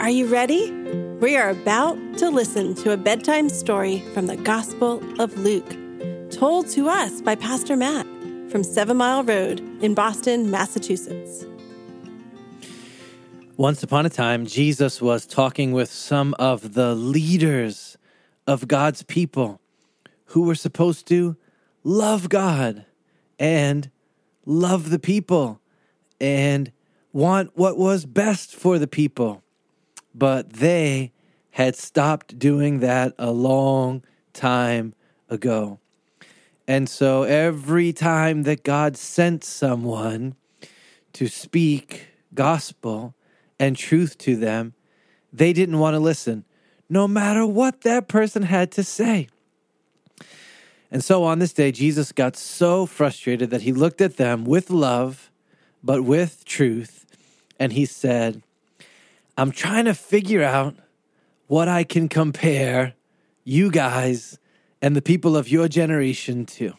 Are you ready? We are about to listen to a bedtime story from the Gospel of Luke, told to us by Pastor Matt from Seven Mile Road in Boston, Massachusetts. Once upon a time, Jesus was talking with some of the leaders of God's people who were supposed to love God and love the people and want what was best for the people. But they had stopped doing that a long time ago. And so every time that God sent someone to speak gospel and truth to them, they didn't want to listen, no matter what that person had to say. And so on this day, Jesus got so frustrated that he looked at them with love, but with truth, and he said, I'm trying to figure out what I can compare you guys and the people of your generation to.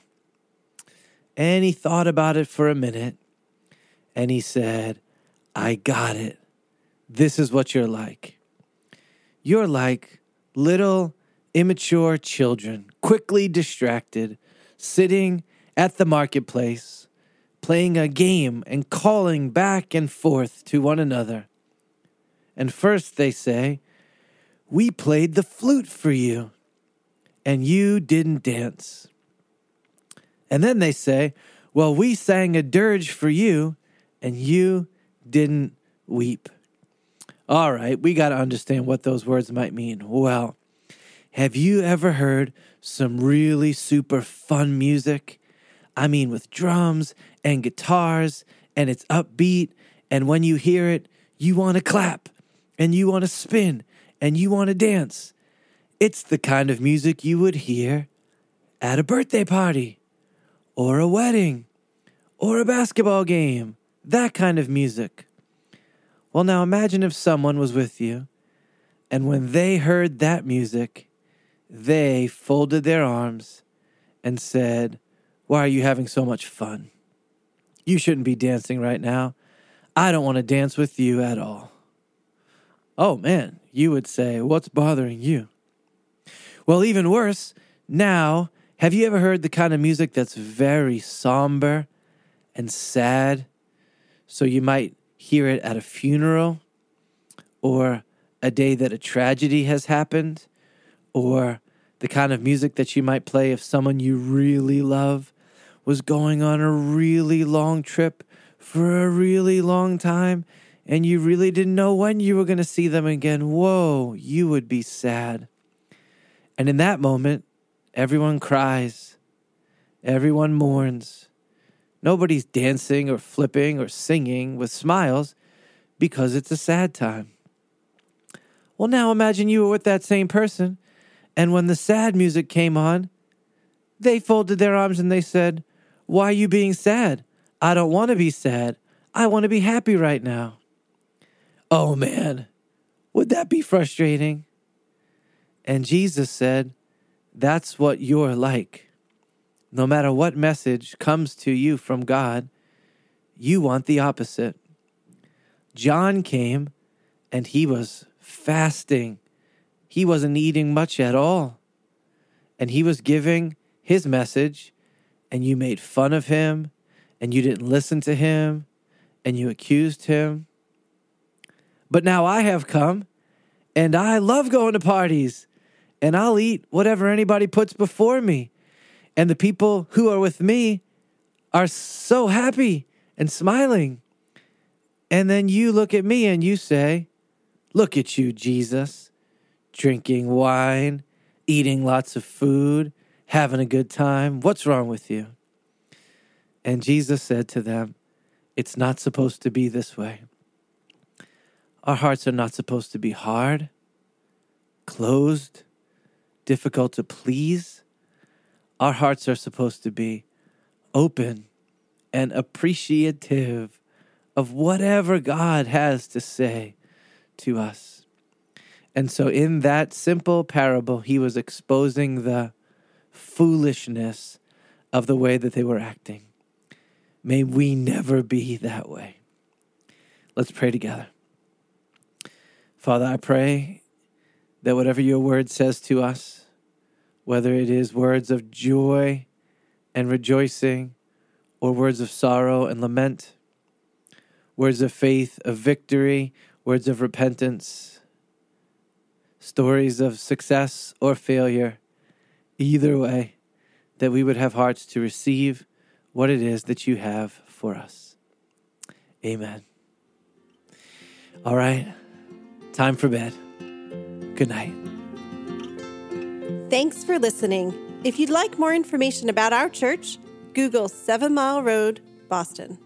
And he thought about it for a minute and he said, I got it. This is what you're like. You're like little immature children, quickly distracted, sitting at the marketplace, playing a game and calling back and forth to one another. And first they say, We played the flute for you, and you didn't dance. And then they say, Well, we sang a dirge for you, and you didn't weep. All right, we got to understand what those words might mean. Well, have you ever heard some really super fun music? I mean, with drums and guitars, and it's upbeat, and when you hear it, you want to clap, and you want to spin, and you want to dance. It's the kind of music you would hear at a birthday party, or a wedding, or a basketball game. That kind of music. Well, now imagine if someone was with you, and when they heard that music, they folded their arms and said, Why are you having so much fun? You shouldn't be dancing right now. I don't want to dance with you at all. Oh man, you would say, What's bothering you? Well, even worse, now, have you ever heard the kind of music that's very somber and sad? So you might hear it at a funeral or a day that a tragedy has happened or the kind of music that you might play if someone you really love was going on a really long trip for a really long time and you really didn't know when you were going to see them again. Whoa, you would be sad. And in that moment, everyone cries, everyone mourns. Nobody's dancing or flipping or singing with smiles because it's a sad time. Well, now imagine you were with that same person, and when the sad music came on, they folded their arms and they said, Why are you being sad? I don't want to be sad. I want to be happy right now. Oh man, would that be frustrating? And Jesus said, That's what you're like. No matter what message comes to you from God, you want the opposite. John came and he was fasting. He wasn't eating much at all. And he was giving his message, and you made fun of him, and you didn't listen to him, and you accused him. But now I have come, and I love going to parties, and I'll eat whatever anybody puts before me. And the people who are with me are so happy and smiling. And then you look at me and you say, Look at you, Jesus, drinking wine, eating lots of food, having a good time. What's wrong with you? And Jesus said to them, It's not supposed to be this way. Our hearts are not supposed to be hard, closed, difficult to please. Our hearts are supposed to be open and appreciative of whatever God has to say to us. And so, in that simple parable, he was exposing the foolishness of the way that they were acting. May we never be that way. Let's pray together. Father, I pray that whatever your word says to us, whether it is words of joy and rejoicing, or words of sorrow and lament, words of faith, of victory, words of repentance, stories of success or failure, either way, that we would have hearts to receive what it is that you have for us. Amen. All right, time for bed. Good night. Thanks for listening. If you'd like more information about our church, Google Seven Mile Road, Boston.